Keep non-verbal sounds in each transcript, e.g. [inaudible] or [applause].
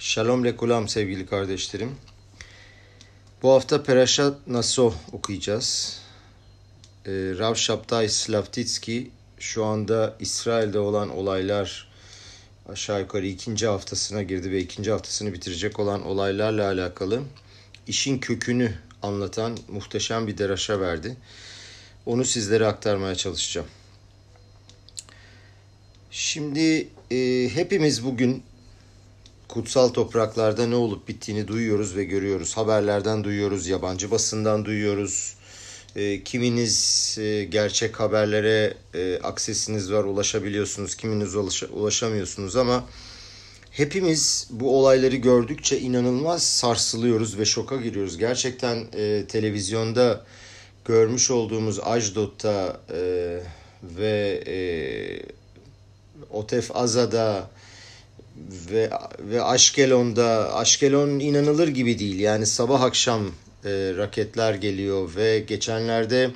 Shalom lekulam sevgili kardeşlerim. Bu hafta Perashat Naso okuyacağız. Ee, Rav Shabtai Slavtitski şu anda İsrail'de olan olaylar aşağı yukarı ikinci haftasına girdi ve ikinci haftasını bitirecek olan olaylarla alakalı işin kökünü anlatan muhteşem bir deraşa verdi. Onu sizlere aktarmaya çalışacağım. Şimdi e, hepimiz bugün kutsal topraklarda ne olup bittiğini duyuyoruz ve görüyoruz. Haberlerden duyuyoruz, yabancı basından duyuyoruz. E, kiminiz e, gerçek haberlere e, aksesiniz var, ulaşabiliyorsunuz, kiminiz ulaşa, ulaşamıyorsunuz ama hepimiz bu olayları gördükçe inanılmaz sarsılıyoruz ve şoka giriyoruz. Gerçekten e, televizyonda görmüş olduğumuz Ajdot'ta e, ve e, Otef Aza'da ve ve Aşkelon'da Aşkelon inanılır gibi değil. Yani sabah akşam e, raketler geliyor ve geçenlerde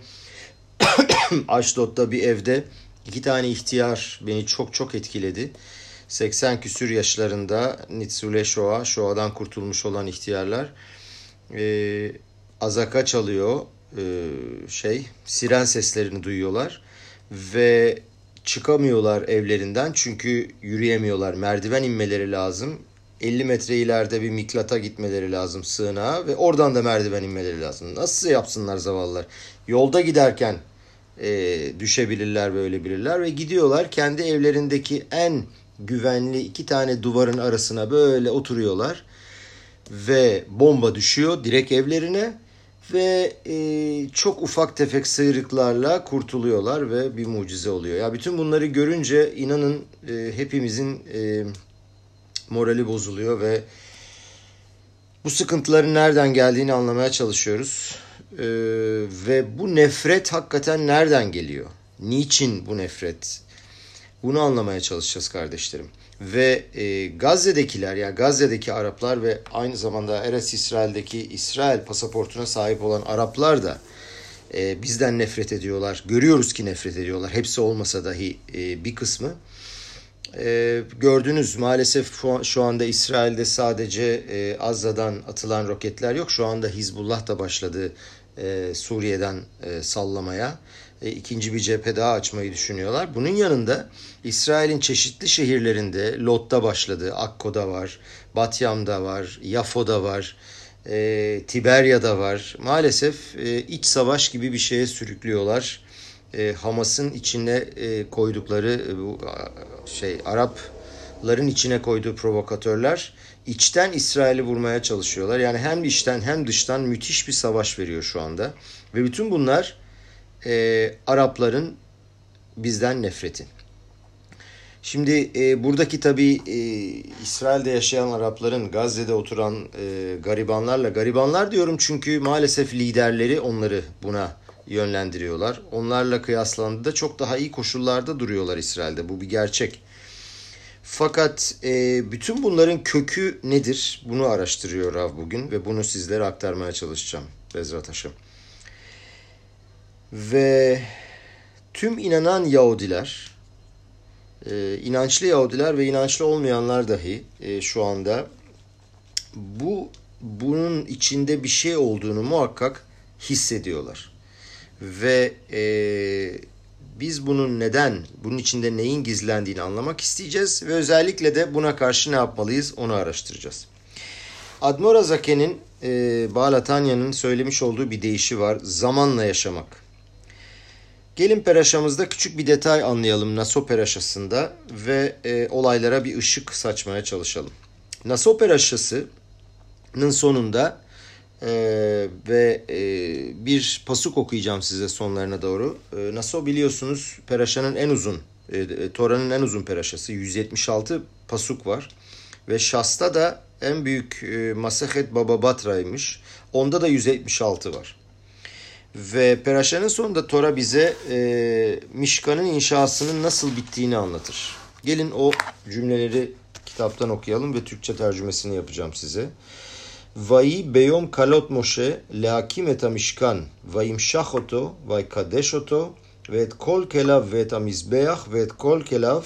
[coughs] Aşdod'da bir evde iki tane ihtiyar beni çok çok etkiledi. 80 küsür yaşlarında Nitsule Shoa, Shoa'dan kurtulmuş olan ihtiyarlar e, azaka çalıyor e, şey siren seslerini duyuyorlar ve çıkamıyorlar evlerinden çünkü yürüyemiyorlar. Merdiven inmeleri lazım. 50 metre ileride bir miklata gitmeleri lazım sığınağa ve oradan da merdiven inmeleri lazım. Nasıl yapsınlar zavallılar? Yolda giderken e, düşebilirler böyle bilirler ve gidiyorlar kendi evlerindeki en güvenli iki tane duvarın arasına böyle oturuyorlar ve bomba düşüyor direkt evlerine ve e, çok ufak tefek sıyrıklarla kurtuluyorlar ve bir mucize oluyor. Ya bütün bunları görünce inanın e, hepimizin e, morali bozuluyor ve bu sıkıntıların nereden geldiğini anlamaya çalışıyoruz. E, ve bu nefret hakikaten nereden geliyor? Niçin bu nefret? Bunu anlamaya çalışacağız kardeşlerim. Ve e, Gazze'dekiler ya yani Gazze'deki Araplar ve aynı zamanda Eres İsrail'deki İsrail pasaportuna sahip olan Araplar da e, bizden nefret ediyorlar. Görüyoruz ki nefret ediyorlar. Hepsi olmasa dahi e, bir kısmı. E, gördünüz maalesef şu anda İsrail'de sadece e, Azza'dan atılan roketler yok. Şu anda Hizbullah da başladı e, Suriye'den e, sallamaya e, ikinci bir cephe daha açmayı düşünüyorlar. Bunun yanında İsrail'in çeşitli şehirlerinde Lot'ta başladı, Akko'da var, Batyam'da var, Yafo'da var, e, Tiberya'da var. Maalesef e, iç savaş gibi bir şeye sürüklüyorlar. E, Hamas'ın içine e, koydukları e, bu şey Arapların içine koyduğu provokatörler içten İsrail'i vurmaya çalışıyorlar. Yani hem içten hem dıştan müthiş bir savaş veriyor şu anda. Ve bütün bunlar e, Arapların bizden nefreti. Şimdi e, buradaki tabi e, İsrail'de yaşayan Arapların Gazze'de oturan e, garibanlarla garibanlar diyorum çünkü maalesef liderleri onları buna yönlendiriyorlar. Onlarla kıyaslandığında çok daha iyi koşullarda duruyorlar İsrail'de. Bu bir gerçek. Fakat e, bütün bunların kökü nedir? Bunu araştırıyor Rav bugün ve bunu sizlere aktarmaya çalışacağım Bezrat Haşım. Ve tüm inanan Yahudiler, e, inançlı Yahudiler ve inançlı olmayanlar dahi e, şu anda bu bunun içinde bir şey olduğunu muhakkak hissediyorlar. Ve e, biz bunun neden, bunun içinde neyin gizlendiğini anlamak isteyeceğiz ve özellikle de buna karşı ne yapmalıyız onu araştıracağız. Admor Azake'nin e, Bağlatanya'nın söylemiş olduğu bir deyişi var. Zamanla yaşamak. Gelin peraşamızda küçük bir detay anlayalım Naso peraşasında ve e, olaylara bir ışık saçmaya çalışalım. Naso peraşasının sonunda e, ve e, bir pasuk okuyacağım size sonlarına doğru. E, Naso biliyorsunuz peraşanın en uzun, e, e Tora'nın en uzun peraşası 176 pasuk var. Ve Şas'ta da en büyük e, Masahet Baba Batra'ymış. Onda da 176 var. Ve Peraşe'nin sonunda Tora bize e, Mişkan'ın inşasının nasıl bittiğini anlatır. Gelin o cümleleri kitaptan okuyalım ve Türkçe tercümesini yapacağım size. Vayi beyom kalot Moshe leakim et mişkan vayimşah oto vaykadesh oto ve et kol kelav ve et amizbeach ve et kol kelav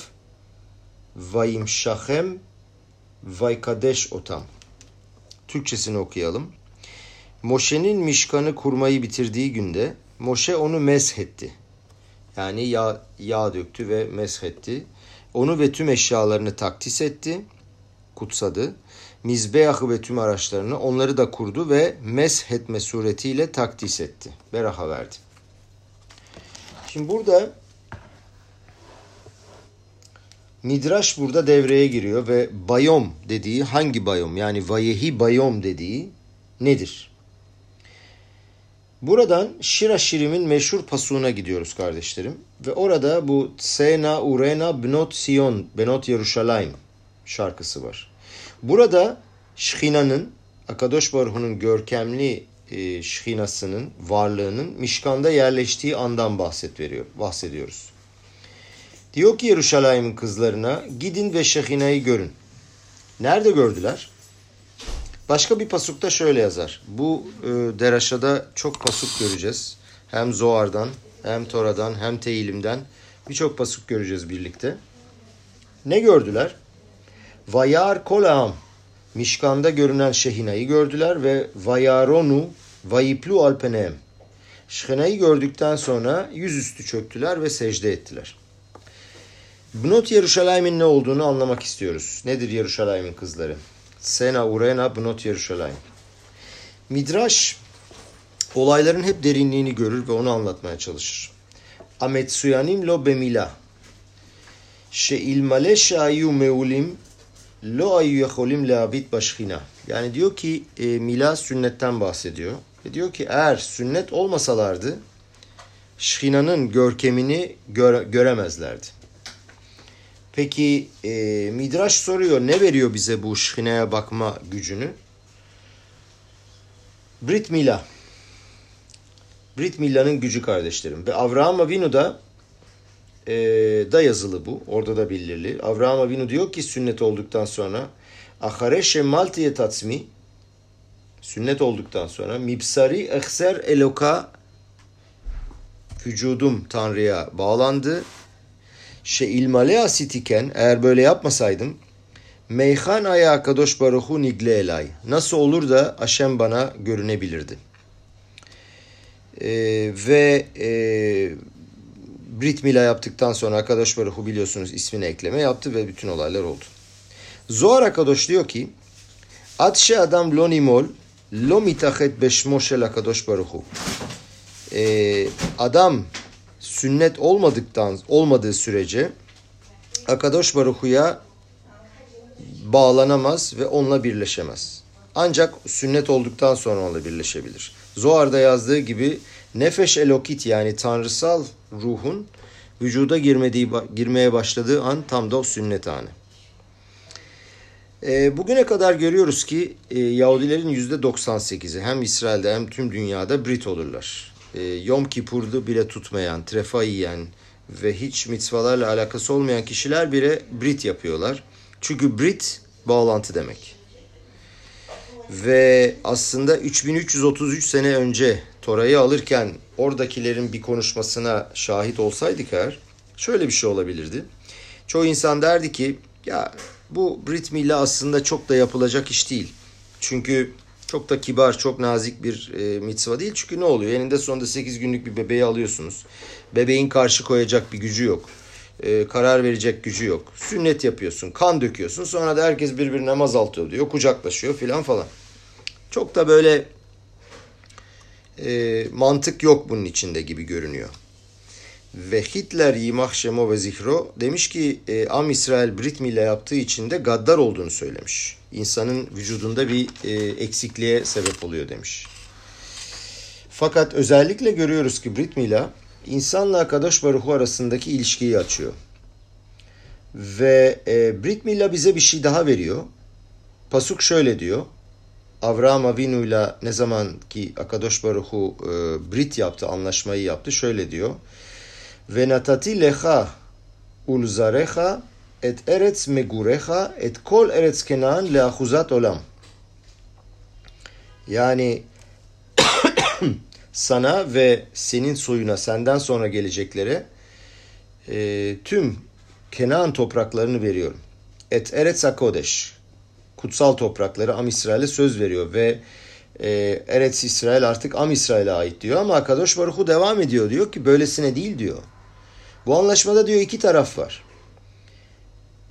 vayimşahem vaykadesh otam. Türkçesini okuyalım. Moşe'nin mişkanı kurmayı bitirdiği günde Moşe onu meshetti. Yani yağ, yağ döktü ve meshetti. Onu ve tüm eşyalarını takdis etti, kutsadı. Mizbeahı ve tüm araçlarını onları da kurdu ve meshetme suretiyle takdis etti. Beraha verdi. Şimdi burada Midraş burada devreye giriyor ve bayom dediği hangi bayom yani vayehi bayom dediği nedir? Buradan Şira Şirim'in meşhur pasuğuna gidiyoruz kardeşlerim. Ve orada bu Sena Urena Bnot Sion, Benot Yeruşalayim şarkısı var. Burada Şhina'nın, Akadosh Baruhu'nun görkemli e, Şhinasının varlığının Mişkan'da yerleştiği andan bahset veriyor, bahsediyoruz. Diyor ki Yeruşalayim'in kızlarına gidin ve Şehina'yı görün. Nerede gördüler? Başka bir pasukta şöyle yazar. Bu e, deraşada çok pasuk göreceğiz. Hem Zoar'dan, hem Tora'dan, hem Teyilim'den birçok pasuk göreceğiz birlikte. Ne gördüler? Vayar kolam. Mişkan'da görünen Şehina'yı gördüler ve Vayaronu Vayiplu alpenem. Şehina'yı gördükten sonra yüzüstü çöktüler ve secde ettiler. Bnot Yeruşalayim'in ne olduğunu anlamak istiyoruz. Nedir Yeruşalayim'in kızları? Sena Urena Bnot Yeruşalayim. Midraş olayların hep derinliğini görür ve onu anlatmaya çalışır. Ametsuyanim lo bemila. Sheilmale şayu meulim lo ayu yeholim leabit başkina. Yani diyor ki e, mila sünnetten bahsediyor. Ve diyor ki eğer sünnet olmasalardı Şhina'nın görkemini göre, göremezlerdi. Peki e, Midraş soruyor ne veriyor bize bu Şhina'ya bakma gücünü? Brit Mila. Brit Mila'nın gücü kardeşlerim. Ve Avraham Avinu da e, da yazılı bu. Orada da belirli. Avraham Avinu diyor ki sünnet olduktan sonra Ahareşe maltiye tatsmi sünnet olduktan sonra mibsari ehser eloka vücudum Tanrı'ya bağlandı. Şe asitiken eğer böyle yapmasaydım meyhan aya kadosh baruhu nigle elay. Nasıl olur da Aşem bana görünebilirdi. Ee, ve e, Brit Mila yaptıktan sonra Akadosh Baruhu biliyorsunuz ismini ekleme yaptı ve bütün olaylar oldu. Zohar Akadosh diyor ki Atşe adam lo nimol lo mitachet beşmo shel Akadosh Baruhu. Ee, adam sünnet olmadıktan olmadığı sürece Akadosh Baruhu'ya bağlanamaz ve onunla birleşemez. Ancak sünnet olduktan sonra onunla birleşebilir. Zohar'da yazdığı gibi nefeş elokit yani tanrısal ruhun vücuda girmediği, girmeye başladığı an tam da o sünnet anı. E, bugüne kadar görüyoruz ki e, Yahudilerin %98'i hem İsrail'de hem tüm dünyada Brit olurlar. E, Yom Kippur'du bile tutmayan, trefa yiyen ve hiç mitzvalarla alakası olmayan kişiler bile Brit yapıyorlar. Çünkü Brit bağlantı demek. Ve aslında 3333 sene önce Tora'yı alırken oradakilerin bir konuşmasına şahit olsaydık eğer şöyle bir şey olabilirdi. Çoğu insan derdi ki ya bu Brit Milla aslında çok da yapılacak iş değil. Çünkü çok da kibar, çok nazik bir e, mitzva değil. Çünkü ne oluyor? Eninde sonunda 8 günlük bir bebeği alıyorsunuz. Bebeğin karşı koyacak bir gücü yok. E, karar verecek gücü yok. Sünnet yapıyorsun, kan döküyorsun. Sonra da herkes birbirine namaz altı diyor, kucaklaşıyor filan falan. Çok da böyle e, mantık yok bunun içinde gibi görünüyor. Ve Hitler Yimah Şemo ve Zihro demiş ki e, Am İsrail Brit ile yaptığı için de gaddar olduğunu söylemiş. İnsanın vücudunda bir e, eksikliğe sebep oluyor demiş. Fakat özellikle görüyoruz ki Brit Mila insanla Akadosh Baruhu arasındaki ilişkiyi açıyor. Ve e, Brit Mila bize bir şey daha veriyor. Pasuk şöyle diyor. Avraham Avinu'yla ne zaman ki Akadosh Baruhu e, Brit yaptı, anlaşmayı yaptı şöyle diyor. Ve natati lecha ulzarecha et eretz megurecha et kol eretz kenan leahuzat olam. Yani [coughs] sana ve senin soyuna, senden sonra geleceklere e, tüm Kenan topraklarını veriyorum. Et eretz kodeş kutsal toprakları Am İsrail'e söz veriyor ve e, Eretz İsrail artık Am İsrail'e ait diyor ama Kadosh Baruhu devam ediyor diyor ki böylesine değil diyor. Bu anlaşmada diyor iki taraf var.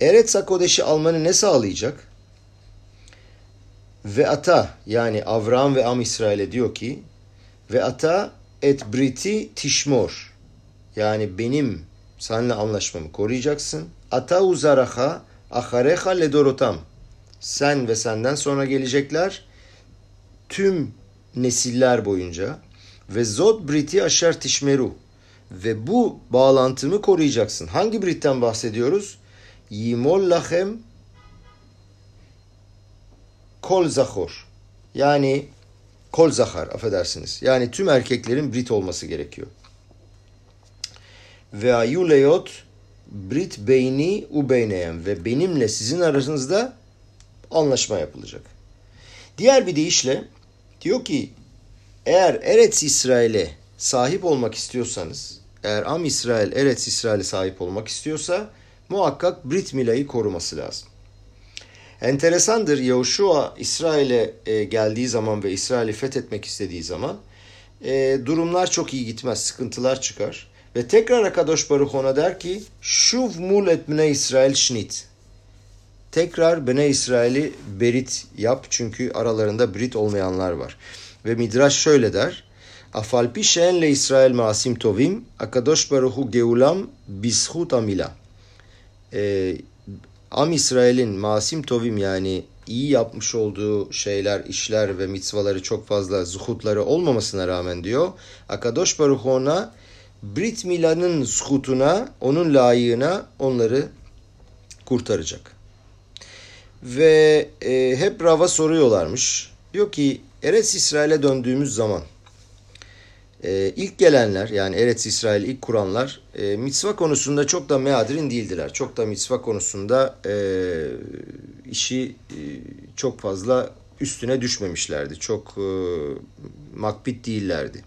Eretz Hakodeş'i almanı ne sağlayacak? Ve ata yani Avram ve Am İsrail'e diyor ki ve ata et briti tişmor yani benim seninle anlaşmamı koruyacaksın. Ata uzaraha ahareha ledorotam sen ve senden sonra gelecekler tüm nesiller boyunca ve zod briti aşer tişmeru ve bu bağlantımı koruyacaksın. Hangi britten bahsediyoruz? Yimol lahem kol zahor. Yani kol zahar affedersiniz. Yani tüm erkeklerin Brit olması gerekiyor. Ve ayuleyot Brit beyni u beyneyem ve benimle sizin aranızda anlaşma yapılacak. Diğer bir deyişle diyor ki eğer Eretz İsrail'e sahip olmak istiyorsanız, eğer Am İsrail Eretz İsrail'e sahip olmak istiyorsa muhakkak Brit Mila'yı koruması lazım. Enteresandır Yahushua İsrail'e e, geldiği zaman ve İsrail'i fethetmek istediği zaman e, durumlar çok iyi gitmez, sıkıntılar çıkar. Ve tekrar Akadosh Baruch ona der ki Şuv mul et bne İsrail şnit. Tekrar Bene İsrail'i berit yap çünkü aralarında Brit olmayanlar var. Ve Midrash şöyle der. Afalpi şenle İsrail masim tovim Akadosh Baruhu geulam bishut amila. Ee, Am İsrail'in masim tovim yani iyi yapmış olduğu şeyler, işler ve mitzvaları çok fazla zuhutları olmamasına rağmen diyor. Akadosh Baruch ona Brit Mila'nın zuhutuna, onun layığına onları kurtaracak. Ve e, hep Rav'a soruyorlarmış. Diyor ki Eretz İsrail'e döndüğümüz zaman e, ilk gelenler yani Eretz İsrail ilk kuranlar e, mitzva konusunda çok da meadrin değildiler. Çok da mitzva konusunda e, işi e, çok fazla üstüne düşmemişlerdi. Çok e, makbit değillerdi.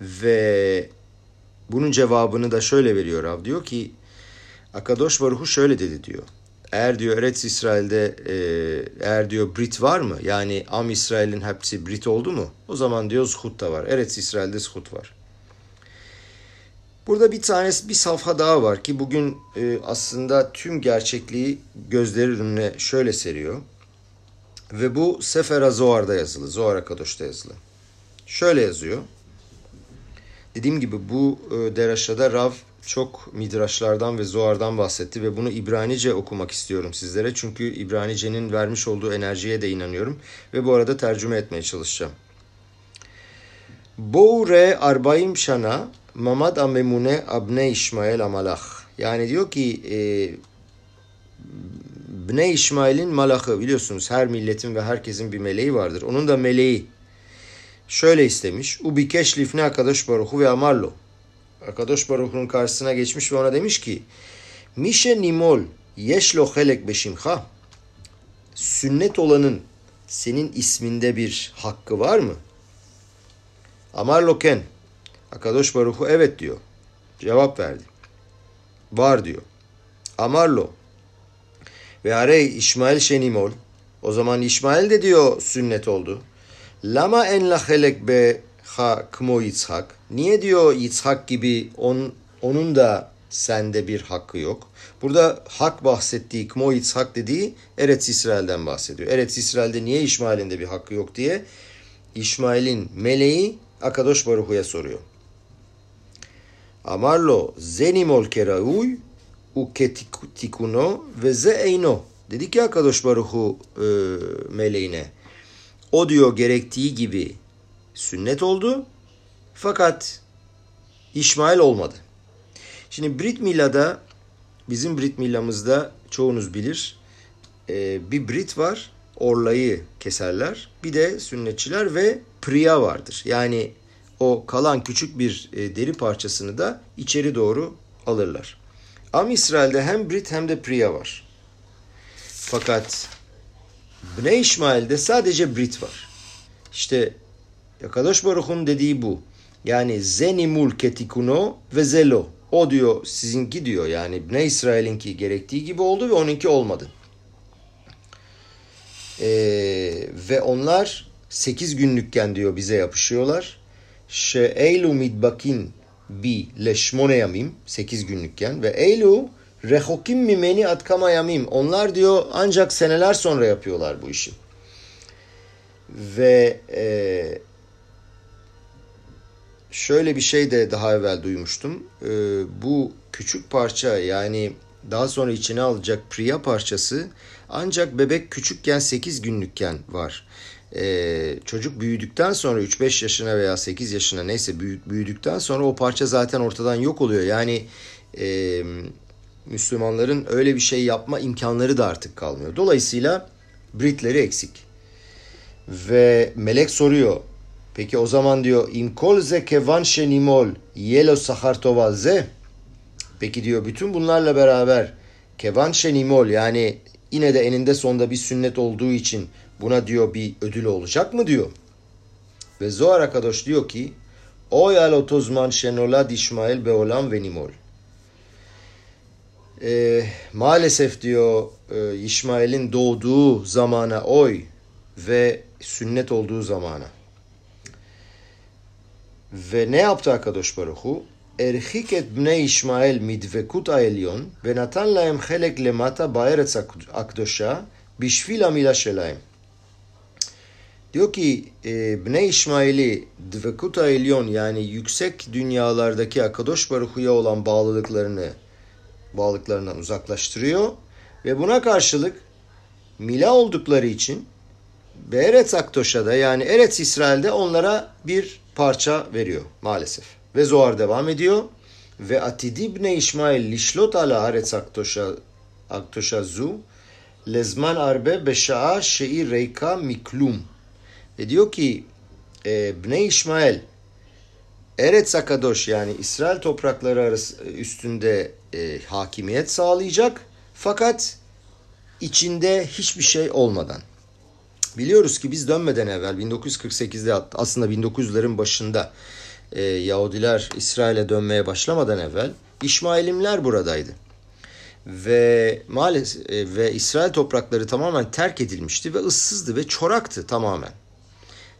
Ve bunun cevabını da şöyle veriyor Rav. Diyor ki Akadosh Baruhu şöyle dedi diyor. Eğer diyor Eretz İsrail'de eğer diyor Brit var mı? Yani Am İsrail'in hepsi Brit oldu mu? O zaman diyor Zhut da var. Eretz İsrail'de Zhut var. Burada bir tanesi bir safha daha var ki bugün e, aslında tüm gerçekliği gözleri önüne şöyle seriyor. Ve bu Sefer Zohar'da yazılı. Zohar Akadoş'ta yazılı. Şöyle yazıyor. Dediğim gibi bu e, deraşada Rav çok midraşlardan ve zoardan bahsetti ve bunu İbranice okumak istiyorum sizlere. Çünkü İbranice'nin vermiş olduğu enerjiye de inanıyorum ve bu arada tercüme etmeye çalışacağım. Boure arbaim şana mamad amemune abne İsmail amalach. Yani diyor ki e, Bne İsmail'in malahı biliyorsunuz her milletin ve herkesin bir meleği vardır. Onun da meleği şöyle istemiş. Ubikeş lifne akadosh baruhu ve amarlo. Akadosh Baruch'un karşısına geçmiş ve ona demiş ki Mişe nimol yeşlo helek beşimha Sünnet olanın senin isminde bir hakkı var mı? Amar loken Akadosh Baruch'u evet diyor. Cevap verdi. Var diyor. Amarlo ve arey İsmail şenimol o zaman İsmail de diyor sünnet oldu. Lama en la helek be ha kmo Yitzhak. Niye diyor Yitzhak gibi on, onun da sende bir hakkı yok. Burada hak bahsettiği kmo Yitzhak dediği Eretz İsrail'den bahsediyor. Eretz İsrail'de niye İsmail'in de bir hakkı yok diye İsmail'in meleği Akadosh Baruhu'ya soruyor. Amarlo zenimol kerauy u ketikuno ve ze eyno. Dedi ki Akadosh Baruhu e, meleğine. O diyor gerektiği gibi sünnet oldu. Fakat İsmail olmadı. Şimdi Brit Mila'da bizim Brit Mila'mızda çoğunuz bilir e, bir Brit var orlayı keserler. Bir de sünnetçiler ve priya vardır. Yani o kalan küçük bir e, deri parçasını da içeri doğru alırlar. Am İsrail'de hem Brit hem de priya var. Fakat Bne İsmail'de sadece Brit var. İşte Yakadosh Baruch'un dediği bu. Yani zenimul ketikuno ve zelo. O diyor sizinki diyor yani ne İsrail'inki gerektiği gibi oldu ve onunki olmadı. E, ve onlar 8 günlükken diyor bize yapışıyorlar. Şe'eylu midbakin bi leşmone yamim 8 günlükken ve eylu rehokim mimeni atkama yamim. Onlar diyor ancak seneler sonra yapıyorlar bu işi. Ve e, şöyle bir şey de daha evvel duymuştum. E, bu küçük parça yani daha sonra içine alacak priya parçası ancak bebek küçükken 8 günlükken var. Ee, çocuk büyüdükten sonra 3-5 yaşına veya 8 yaşına neyse büyüdükten sonra o parça zaten ortadan yok oluyor. Yani e, Müslümanların öyle bir şey yapma imkanları da artık kalmıyor. Dolayısıyla Britleri eksik. Ve melek soruyor. Peki o zaman diyor imkol ze kevan şenimol yelo sahar tovalze. Peki diyor bütün bunlarla beraber kevan şenimol yani yine de eninde sonunda bir sünnet olduğu için buna diyor bir ödül olacak mı diyor. Ve Zohar Akadosh diyor ki o yal otozman şenolad İsmail beolam ve nimol. E, maalesef diyor e, İsmail'in doğduğu zamana oy ve sünnet olduğu zamana. Ve ne yaptı Akadosh Baruchu? הרחיק את בני ישמעאל מדבקות העליון ונתן להם חלק למטה בארץ הקדושה בשביל המילה שלהם. Diyor ki e, Bne İsmail'i Dvekut Elyon yani yüksek dünyalardaki Akadosh Baruhu'ya olan bağlılıklarını bağlılıklarından uzaklaştırıyor ve buna karşılık Mila oldukları için Beretz Aktoşa'da yani Eretz İsrail'de onlara bir parça veriyor maalesef. Ve Zohar devam ediyor. Ve atidi bne İsmail lişlot ala Eretz Aktoşa, Aktoşa zu lezman arbe beşa'a şe'i reyka miklum. Ve diyor ki e, Bne İsmail Eretz Akadosh yani İsrail toprakları arası üstünde e, hakimiyet sağlayacak fakat içinde hiçbir şey olmadan. Biliyoruz ki biz dönmeden evvel 1948'de aslında 1900'lerin başında e, Yahudiler İsrail'e dönmeye başlamadan evvel İşmailimler buradaydı. Ve maalesef e, ve İsrail toprakları tamamen terk edilmişti ve ıssızdı ve çoraktı tamamen.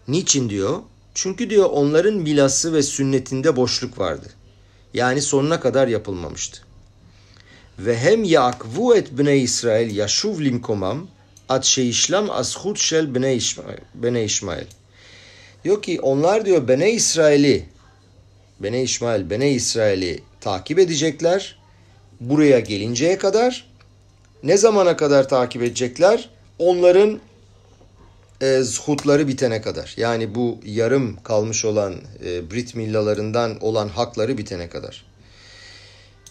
Niçin diyor? Çünkü diyor onların milası ve sünnetinde boşluk vardı. Yani sonuna kadar yapılmamıştı. Ve hem yakvu et bne İsrail yaşuv limkomam at şeyişlam ashut şel bne İsmail. Bne İsmail. Diyor ki onlar diyor bene İsrail'i bene İsmail bene İsrail'i takip edecekler. Buraya gelinceye kadar ne zamana kadar takip edecekler? Onların e, zhutları bitene kadar. Yani bu yarım kalmış olan e, Brit millalarından olan hakları bitene kadar.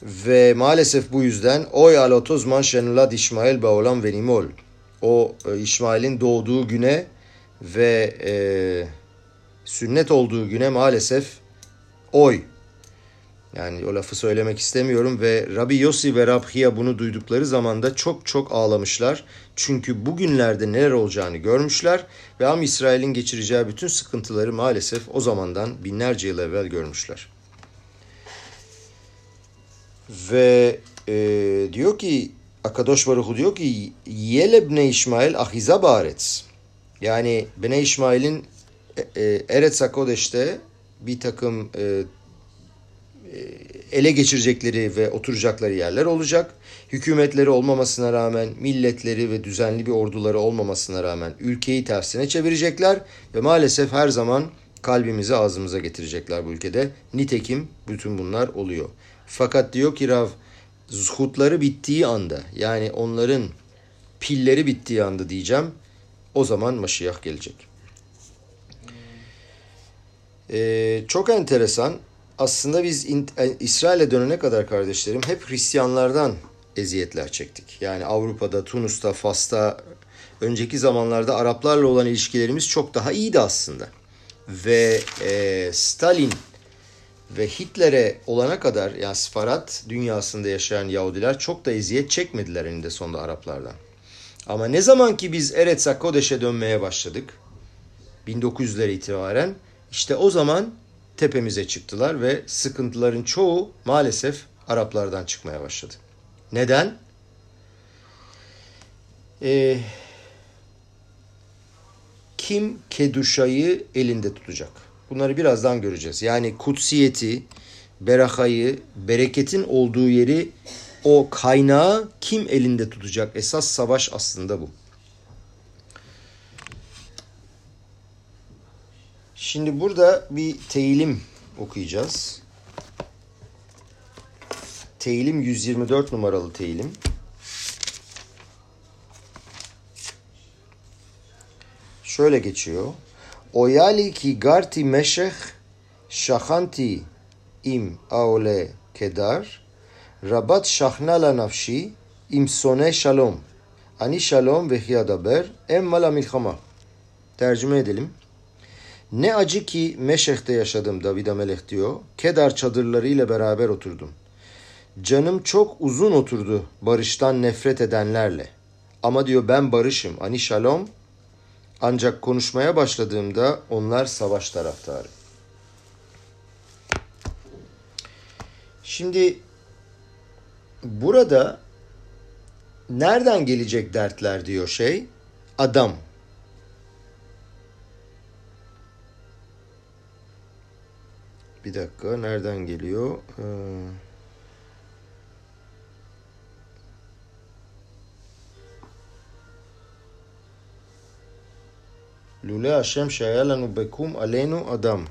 Ve maalesef bu yüzden oy alotozman şenulad İsmail baolam ve nimol. O e, İsmail'in doğduğu güne ve e, sünnet olduğu güne maalesef oy yani o lafı söylemek istemiyorum ve Rabbi Yossi ve Rabhiya bunu duydukları zaman da çok çok ağlamışlar. Çünkü bugünlerde neler olacağını görmüşler ve Am İsrail'in geçireceği bütün sıkıntıları maalesef o zamandan binlerce yıl evvel görmüşler. Ve e, diyor ki Akadosh Baruhu diyor ki Yele Bne İsmail ahiza baretz. Yani Bne İsmail'in e, e, Eretz Akodeş'te bir takım e, e, ele geçirecekleri ve oturacakları yerler olacak. Hükümetleri olmamasına rağmen, milletleri ve düzenli bir orduları olmamasına rağmen ülkeyi tersine çevirecekler ve maalesef her zaman kalbimizi ağzımıza getirecekler bu ülkede. Nitekim bütün bunlar oluyor. Fakat diyor ki Rav, zuhutları bittiği anda yani onların pilleri bittiği anda diyeceğim o zaman Maşiyah gelecek. Ee, çok enteresan aslında biz e, İsrail'e dönene kadar kardeşlerim hep Hristiyanlardan eziyetler çektik. Yani Avrupa'da, Tunus'ta, Fas'ta önceki zamanlarda Araplarla olan ilişkilerimiz çok daha iyiydi aslında. Ve e, Stalin ve Hitler'e olana kadar yani Sfarat dünyasında yaşayan Yahudiler çok da eziyet çekmediler eninde sonunda Araplardan. Ama ne zaman ki biz Eretz Kodeş'e dönmeye başladık 1900'lere itibaren işte o zaman tepemize çıktılar ve sıkıntıların çoğu maalesef Araplardan çıkmaya başladı. Neden? Ee, kim keduşayı elinde tutacak? Bunları birazdan göreceğiz. Yani kutsiyeti, berakayı, bereketin olduğu yeri o kaynağı kim elinde tutacak? Esas savaş aslında bu. Şimdi burada bir teyilim okuyacağız. Teyilim 124 numaralı teyilim. Şöyle geçiyor. Oyali ki garti meşeh şahanti im aole kedar rabat şahnala nafşi im sone shalom ani shalom ve hiyadaber emmala milhama. Tercüme edelim. Ne acı ki Meşeh'te yaşadım David Amelech diyor. Kedar çadırlarıyla beraber oturdum. Canım çok uzun oturdu barıştan nefret edenlerle. Ama diyor ben barışım. Ani shalom. Ancak konuşmaya başladığımda onlar savaş taraftarı. Şimdi burada nereden gelecek dertler diyor şey? Adam. Bir dakika nereden geliyor? Ee... לולא השם שהיה לנו בקום עלינו אדם.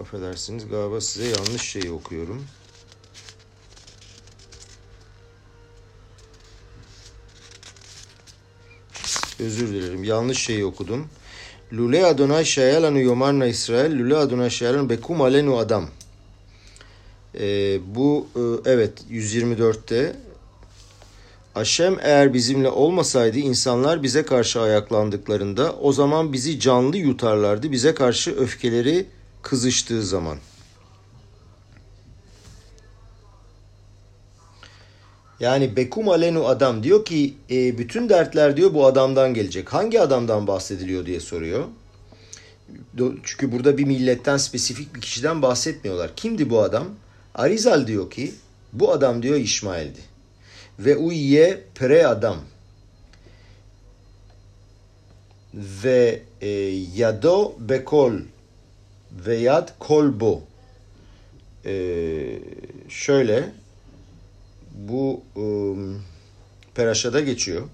Affedersiniz galiba size yanlış şeyi okuyorum. Özür dilerim. Yanlış şeyi okudum. Lule Adonai Shayalanu Yomarna İsrail, Lule Adonai Shayalanu Bekum Alenu Adam. Ee, bu e, evet 124'te Aşem eğer bizimle olmasaydı insanlar bize karşı ayaklandıklarında o zaman bizi canlı yutarlardı bize karşı öfkeleri kızıştığı zaman. Yani Bekum Alenu adam diyor ki e, bütün dertler diyor bu adamdan gelecek. Hangi adamdan bahsediliyor diye soruyor. Çünkü burada bir milletten spesifik bir kişiden bahsetmiyorlar. Kimdi bu adam? Arizal diyor ki bu adam diyor İsmail'di. Ve uyye pre adam. Ve e, yado bekol ve yad kolbo. E, şöyle bu um, peraşada geçiyor.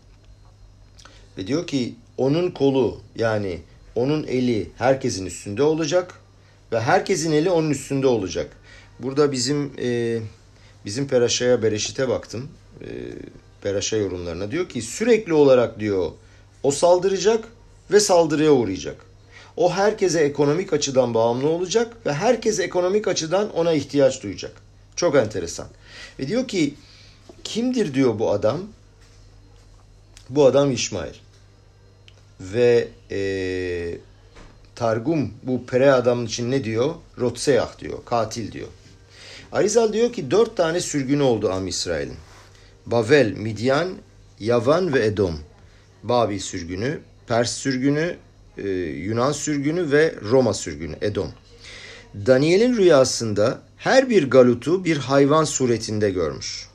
Ve diyor ki onun kolu yani onun eli herkesin üstünde olacak ve herkesin eli onun üstünde olacak. Burada bizim e, bizim Peraşa'ya Bereşit'e baktım. E, Peraşa yorumlarına diyor ki sürekli olarak diyor o saldıracak ve saldırıya uğrayacak. O herkese ekonomik açıdan bağımlı olacak ve herkes ekonomik açıdan ona ihtiyaç duyacak. Çok enteresan. Ve diyor ki kimdir diyor bu adam? Bu adam İsmail. Ve e, Targum bu pere adamın için ne diyor? Rotseyah diyor, katil diyor. Arizal diyor ki dört tane sürgünü oldu Am İsrail'in. Bavel, Midyan, Yavan ve Edom. Babil sürgünü, Pers sürgünü, e, Yunan sürgünü ve Roma sürgünü, Edom. Daniel'in rüyasında her bir galutu bir hayvan suretinde görmüş.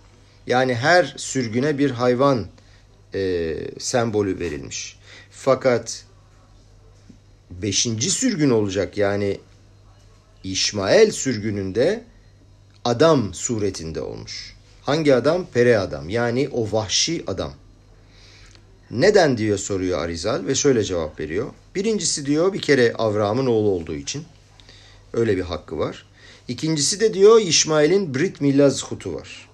Yani her sürgüne bir hayvan e, sembolü verilmiş. Fakat beşinci sürgün olacak yani İsmail sürgününde adam suretinde olmuş. Hangi adam? Pere adam yani o vahşi adam. Neden diyor soruyor Arizal ve şöyle cevap veriyor. Birincisi diyor bir kere Avram'ın oğlu olduğu için öyle bir hakkı var. İkincisi de diyor İsmail'in Brit Milla zhutu var.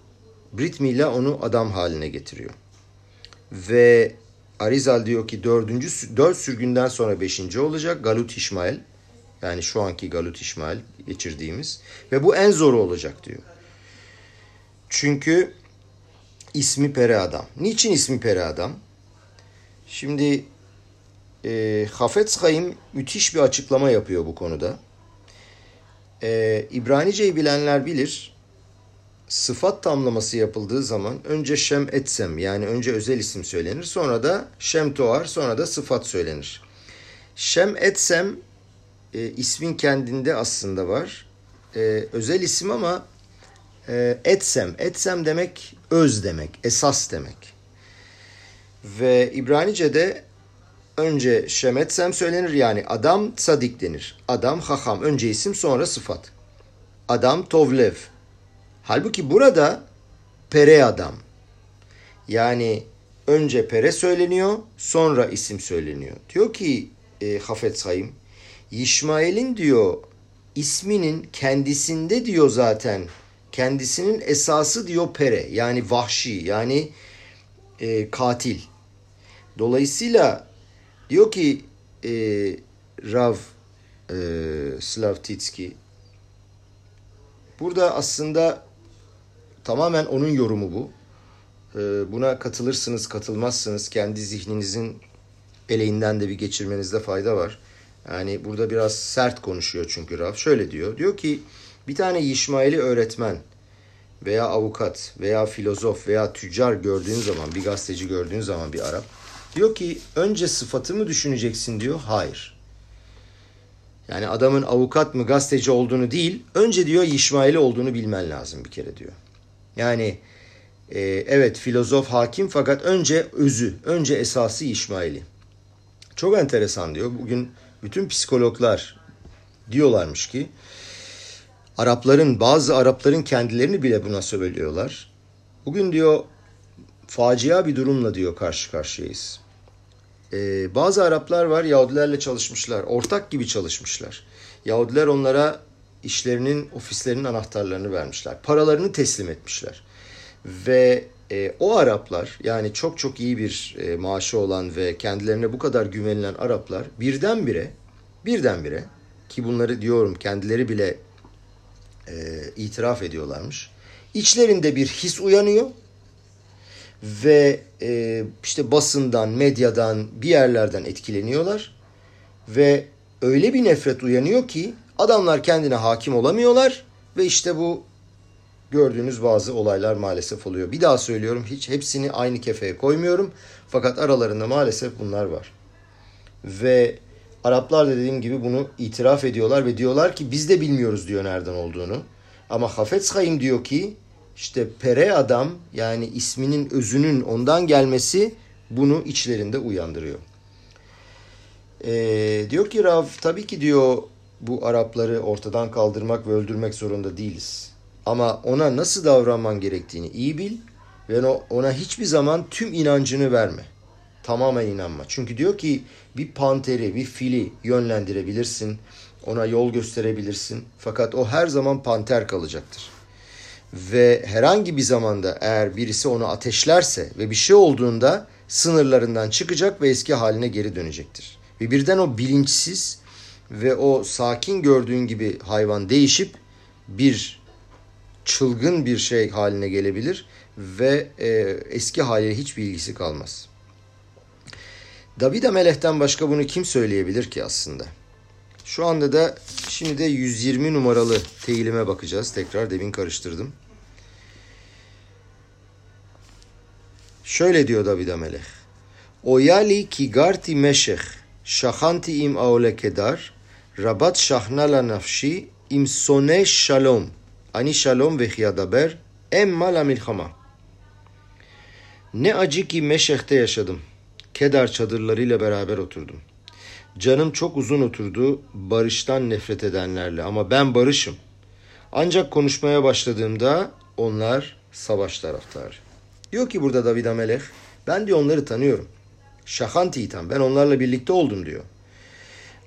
Brit Milla onu adam haline getiriyor. Ve Arizal diyor ki dördüncü, dört sürgünden sonra beşinci olacak Galut İsmail. Yani şu anki Galut İsmail geçirdiğimiz. Ve bu en zoru olacak diyor. Çünkü ismi Pere Adam. Niçin ismi Pere Adam? Şimdi e, Hafetz Haim müthiş bir açıklama yapıyor bu konuda. E, İbranice'yi bilenler bilir. Sıfat tamlaması yapıldığı zaman önce Şem Etsem yani önce özel isim söylenir. Sonra da Şem Toar sonra da sıfat söylenir. Şem Etsem e, ismin kendinde aslında var. E, özel isim ama e, etsem. Etsem demek öz demek, esas demek. Ve İbranice'de önce şemetsem söylenir yani adam sadik denir. Adam haham önce isim sonra sıfat. Adam tovlev. Halbuki burada pere adam. Yani önce pere söyleniyor sonra isim söyleniyor. Diyor ki e, Hafet Hayim İsmail'in diyor isminin kendisinde diyor zaten kendisinin esası diyor pere yani vahşi yani e, katil. Dolayısıyla diyor ki e, Rav e, Slavtitski burada aslında tamamen onun yorumu bu. E, buna katılırsınız katılmazsınız kendi zihninizin eleğinden de bir geçirmenizde fayda var. Yani burada biraz sert konuşuyor çünkü Rav. Şöyle diyor. Diyor ki bir tane İsmail'i öğretmen veya avukat veya filozof veya tüccar gördüğün zaman bir gazeteci gördüğün zaman bir Arap diyor ki önce sıfatı mı düşüneceksin diyor. Hayır. Yani adamın avukat mı gazeteci olduğunu değil önce diyor İsmail'i olduğunu bilmen lazım bir kere diyor. Yani e, evet filozof hakim fakat önce özü, önce esası İsmail'i. Çok enteresan diyor. Bugün bütün psikologlar diyorlarmış ki Arapların bazı Arapların kendilerini bile buna söylüyorlar. Bugün diyor facia bir durumla diyor karşı karşıyayız. Ee, bazı Araplar var Yahudilerle çalışmışlar. Ortak gibi çalışmışlar. Yahudiler onlara işlerinin, ofislerinin anahtarlarını vermişler. Paralarını teslim etmişler. Ve e, o Araplar yani çok çok iyi bir e, maaşı olan ve kendilerine bu kadar güvenilen Araplar birdenbire birdenbire ki bunları diyorum kendileri bile e, itiraf ediyorlarmış. İçlerinde bir his uyanıyor ve e, işte basından, medyadan, bir yerlerden etkileniyorlar ve öyle bir nefret uyanıyor ki adamlar kendine hakim olamıyorlar ve işte bu gördüğünüz bazı olaylar maalesef oluyor. Bir daha söylüyorum hiç hepsini aynı kefeye koymuyorum fakat aralarında maalesef bunlar var. Ve Araplar da dediğim gibi bunu itiraf ediyorlar ve diyorlar ki biz de bilmiyoruz diyor nereden olduğunu. Ama Hafez Hayim diyor ki işte pere adam yani isminin özünün ondan gelmesi bunu içlerinde uyandırıyor. Ee, diyor ki Rav tabii ki diyor bu Arapları ortadan kaldırmak ve öldürmek zorunda değiliz. Ama ona nasıl davranman gerektiğini iyi bil ve ona hiçbir zaman tüm inancını verme. Tamamen inanma. Çünkü diyor ki bir panteri, bir fili yönlendirebilirsin. Ona yol gösterebilirsin. Fakat o her zaman panter kalacaktır. Ve herhangi bir zamanda eğer birisi onu ateşlerse ve bir şey olduğunda sınırlarından çıkacak ve eski haline geri dönecektir. Ve birden o bilinçsiz ve o sakin gördüğün gibi hayvan değişip bir çılgın bir şey haline gelebilir ve e, eski haliyle hiçbir ilgisi kalmaz. David Meleh'ten başka bunu kim söyleyebilir ki aslında? Şu anda da şimdi de 120 numaralı teyilime bakacağız. Tekrar demin karıştırdım. Şöyle diyor David Meleh. Oyali ki garti meşeh şahanti im aole kedar rabat şahnala nafşi im sone shalom ani shalom ve hiyadaber emma la milhama. Ne acı ki Meşeh'te yaşadım. Kedar çadırlarıyla beraber oturdum. Canım çok uzun oturdu barıştan nefret edenlerle ama ben barışım. Ancak konuşmaya başladığımda onlar savaş taraftarı. Diyor ki burada David Amelech, ben diyor onları tanıyorum. Şahanti itam, ben onlarla birlikte oldum diyor.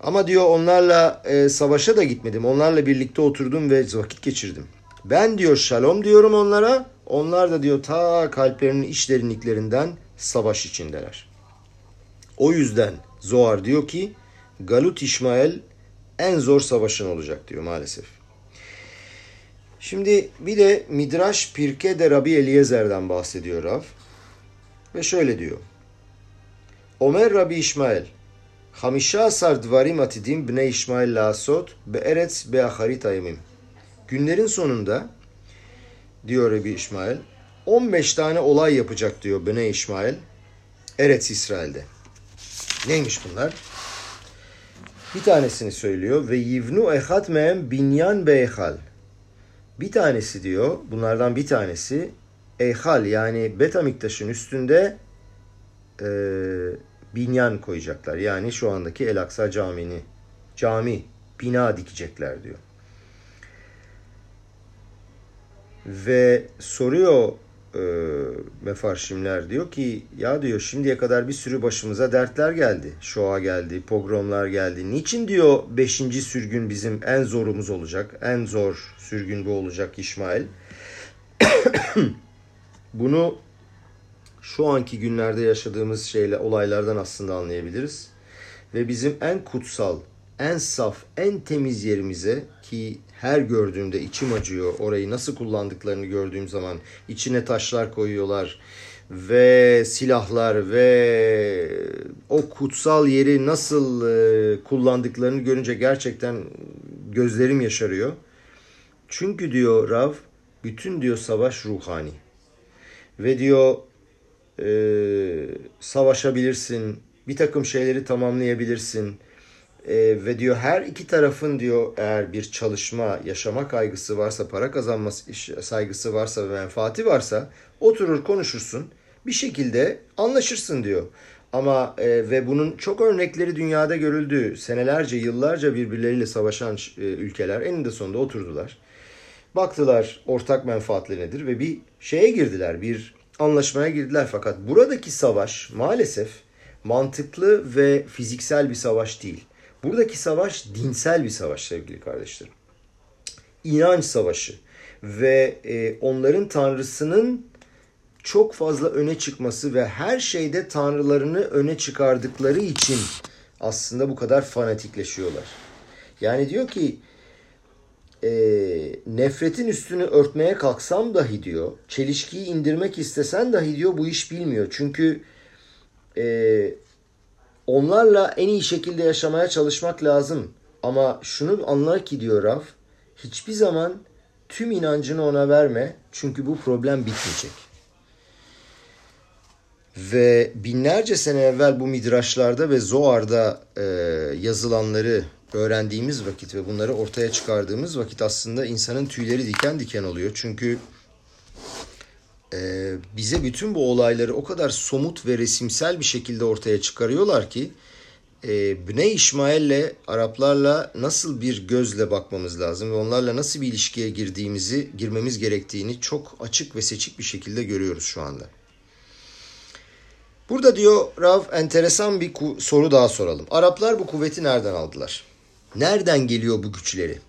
Ama diyor onlarla e, savaşa da gitmedim. Onlarla birlikte oturdum ve vakit geçirdim. Ben diyor şalom diyorum onlara. Onlar da diyor ta kalplerinin iç derinliklerinden savaş içindeler. O yüzden Zohar diyor ki Galut İsmail en zor savaşın olacak diyor maalesef. Şimdi bir de Midrash Pirke de Rabbi Eliezer'den bahsediyor Rav. Ve şöyle diyor. Omer Rabbi İsmail Hamişa asar dvarim atidim bne İsmail lasot be eretz be aharit ayemim. Günlerin sonunda diyor Rabbi İsmail 15 tane olay yapacak diyor Bene İsmail Eretz İsrail'de. Neymiş bunlar? Bir tanesini söylüyor ve yivnu ehat mehem binyan beyhal. Bir tanesi diyor, bunlardan bir tanesi Eyhal yani Betamiktaş'ın üstünde e, binyan koyacaklar. Yani şu andaki El Aksa Camii'ni cami, bina dikecekler diyor. Ve soruyor e, mefarşimler diyor ki ya diyor şimdiye kadar bir sürü başımıza dertler geldi. Şoa geldi, pogromlar geldi. Niçin diyor beşinci sürgün bizim en zorumuz olacak. En zor sürgün bu olacak İsmail. [coughs] Bunu şu anki günlerde yaşadığımız şeyle olaylardan aslında anlayabiliriz. Ve bizim en kutsal, en saf, en temiz yerimize ki her gördüğümde içim acıyor. Orayı nasıl kullandıklarını gördüğüm zaman içine taşlar koyuyorlar ve silahlar ve o kutsal yeri nasıl e, kullandıklarını görünce gerçekten gözlerim yaşarıyor. Çünkü diyor Rav bütün diyor savaş ruhani. Ve diyor e, savaşabilirsin, bir takım şeyleri tamamlayabilirsin. E, ve diyor her iki tarafın diyor eğer bir çalışma, yaşama kaygısı varsa, para kazanma saygısı varsa ve menfaati varsa oturur konuşursun. Bir şekilde anlaşırsın diyor. Ama e, ve bunun çok örnekleri dünyada görüldü. Senelerce, yıllarca birbirleriyle savaşan e, ülkeler eninde sonunda oturdular. Baktılar ortak menfaatleri nedir ve bir şeye girdiler, bir anlaşmaya girdiler. Fakat buradaki savaş maalesef mantıklı ve fiziksel bir savaş değil. Buradaki savaş dinsel bir savaş sevgili kardeşlerim. İnanç savaşı ve e, onların tanrısının çok fazla öne çıkması ve her şeyde tanrılarını öne çıkardıkları için aslında bu kadar fanatikleşiyorlar. Yani diyor ki e, nefretin üstünü örtmeye kalksam dahi diyor, çelişkiyi indirmek istesen dahi diyor bu iş bilmiyor. Çünkü e, onlarla en iyi şekilde yaşamaya çalışmak lazım. Ama şunu anlar ki diyor Raf, hiçbir zaman tüm inancını ona verme çünkü bu problem bitmeyecek. Ve binlerce sene evvel bu midraşlarda ve Zoar'da e, yazılanları öğrendiğimiz vakit ve bunları ortaya çıkardığımız vakit aslında insanın tüyleri diken diken oluyor. Çünkü e, bize bütün bu olayları o kadar somut ve resimsel bir şekilde ortaya çıkarıyorlar ki e, Bnei İsmail'le Araplarla nasıl bir gözle bakmamız lazım ve onlarla nasıl bir ilişkiye girdiğimizi, girmemiz gerektiğini çok açık ve seçik bir şekilde görüyoruz şu anda. Burada diyor Rav enteresan bir soru daha soralım. Araplar bu kuvveti nereden aldılar? Nereden geliyor bu güçleri?